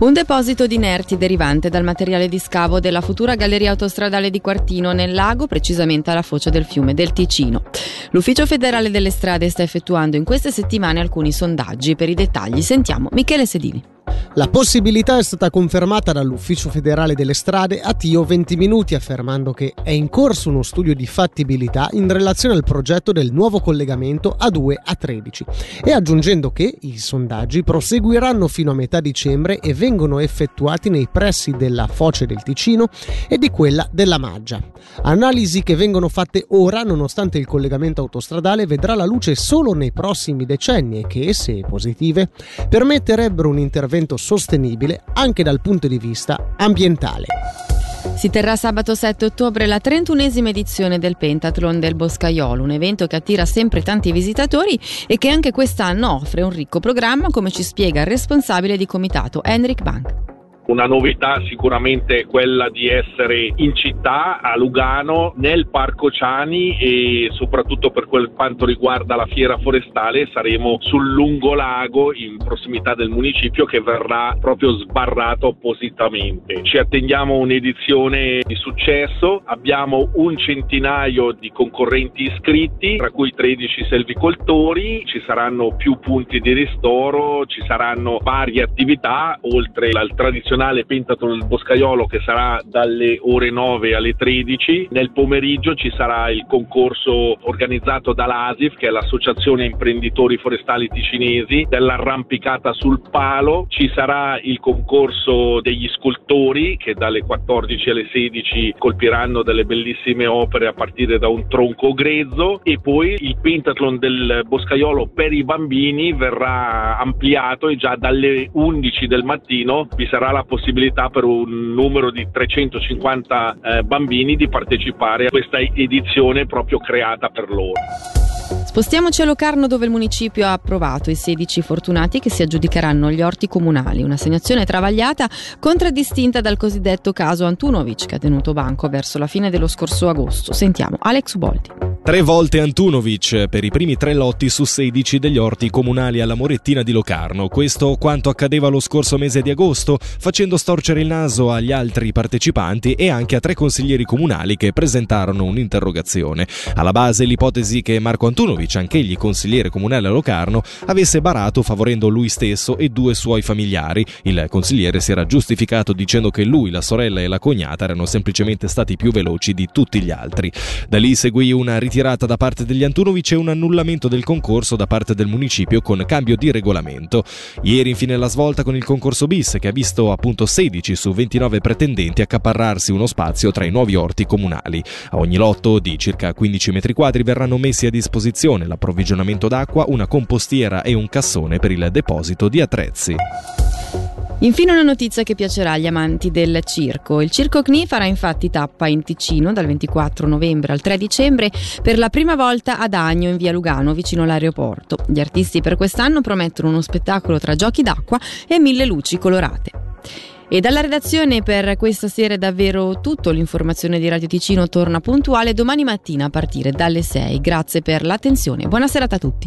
Un deposito di inerti derivante dal materiale di scavo della futura galleria autostradale di Quartino nel lago, precisamente alla foce del fiume del Ticino. L'Ufficio federale delle strade sta effettuando in queste settimane alcuni sondaggi. Per i dettagli sentiamo Michele Sedini. La possibilità è stata confermata dall'Ufficio federale delle strade a Tio 20 minuti affermando che è in corso uno studio di fattibilità in relazione al progetto del nuovo collegamento A2 a 13 e aggiungendo che i sondaggi proseguiranno fino a metà dicembre e vengono effettuati nei pressi della foce del Ticino e di quella della Maggia. Analisi che vengono fatte ora nonostante il collegamento autostradale vedrà la luce solo nei prossimi decenni e che, se positive, permetterebbero un intervento sostenibile anche dal punto di vista ambientale. Si terrà sabato 7 ottobre la 31esima edizione del Pentathlon del Boscaiolo, un evento che attira sempre tanti visitatori e che anche quest'anno offre un ricco programma, come ci spiega il responsabile di comitato Henrik Bank. Una novità sicuramente quella di essere in città a Lugano nel Parco Ciani e soprattutto per quanto riguarda la fiera forestale saremo sul lungolago in prossimità del municipio che verrà proprio sbarrato appositamente. Ci attendiamo un'edizione di successo, abbiamo un centinaio di concorrenti iscritti, tra cui 13 selvicoltori, ci saranno più punti di ristoro, ci saranno varie attività oltre al tradizionale tradizionale Pentathlon del Boscaiolo che sarà dalle ore 9 alle 13. Nel pomeriggio ci sarà il concorso organizzato dall'ASIF, che è l'Associazione Imprenditori Forestali Ticinesi, dell'arrampicata sul palo. Ci sarà il concorso degli scultori che dalle 14 alle 16 colpiranno delle bellissime opere a partire da un tronco grezzo e poi il Pentathlon del Boscaiolo per i bambini verrà ampliato e già dalle 11 del mattino vi sarà la possibilità per un numero di 350 eh, bambini di partecipare a questa edizione proprio creata per loro. Spostiamoci a Locarno dove il municipio ha approvato i 16 fortunati che si aggiudicheranno gli orti comunali, un'assegnazione travagliata contraddistinta dal cosiddetto caso Antunovic che ha tenuto banco verso la fine dello scorso agosto. Sentiamo Alex Uboldi. Tre volte Antunovic per i primi tre lotti su 16 degli orti comunali alla Morettina di Locarno. Questo quanto accadeva lo scorso mese di agosto, facendo storcere il naso agli altri partecipanti e anche a tre consiglieri comunali che presentarono un'interrogazione. Alla base l'ipotesi che Marco Antunovic, anch'egli consigliere comunale a Locarno, avesse barato favorendo lui stesso e due suoi familiari. Il consigliere si era giustificato dicendo che lui, la sorella e la cognata erano semplicemente stati più veloci di tutti gli altri. Da lì seguì una ritirata da parte degli Antunovic e un annullamento del concorso da parte del municipio con cambio di regolamento. Ieri infine la svolta con il concorso bis che ha visto appunto 16 su 29 pretendenti accaparrarsi uno spazio tra i nuovi orti comunali. A ogni lotto di circa 15 metri quadri verranno messi a disposizione l'approvvigionamento d'acqua, una compostiera e un cassone per il deposito di attrezzi. Infine una notizia che piacerà agli amanti del circo. Il Circo CNI farà infatti tappa in Ticino dal 24 novembre al 3 dicembre per la prima volta ad Agno in via Lugano vicino all'aeroporto. Gli artisti per quest'anno promettono uno spettacolo tra giochi d'acqua e mille luci colorate. E dalla redazione per questa sera è davvero tutto. L'informazione di Radio Ticino torna puntuale domani mattina a partire dalle 6. Grazie per l'attenzione. Buona serata a tutti.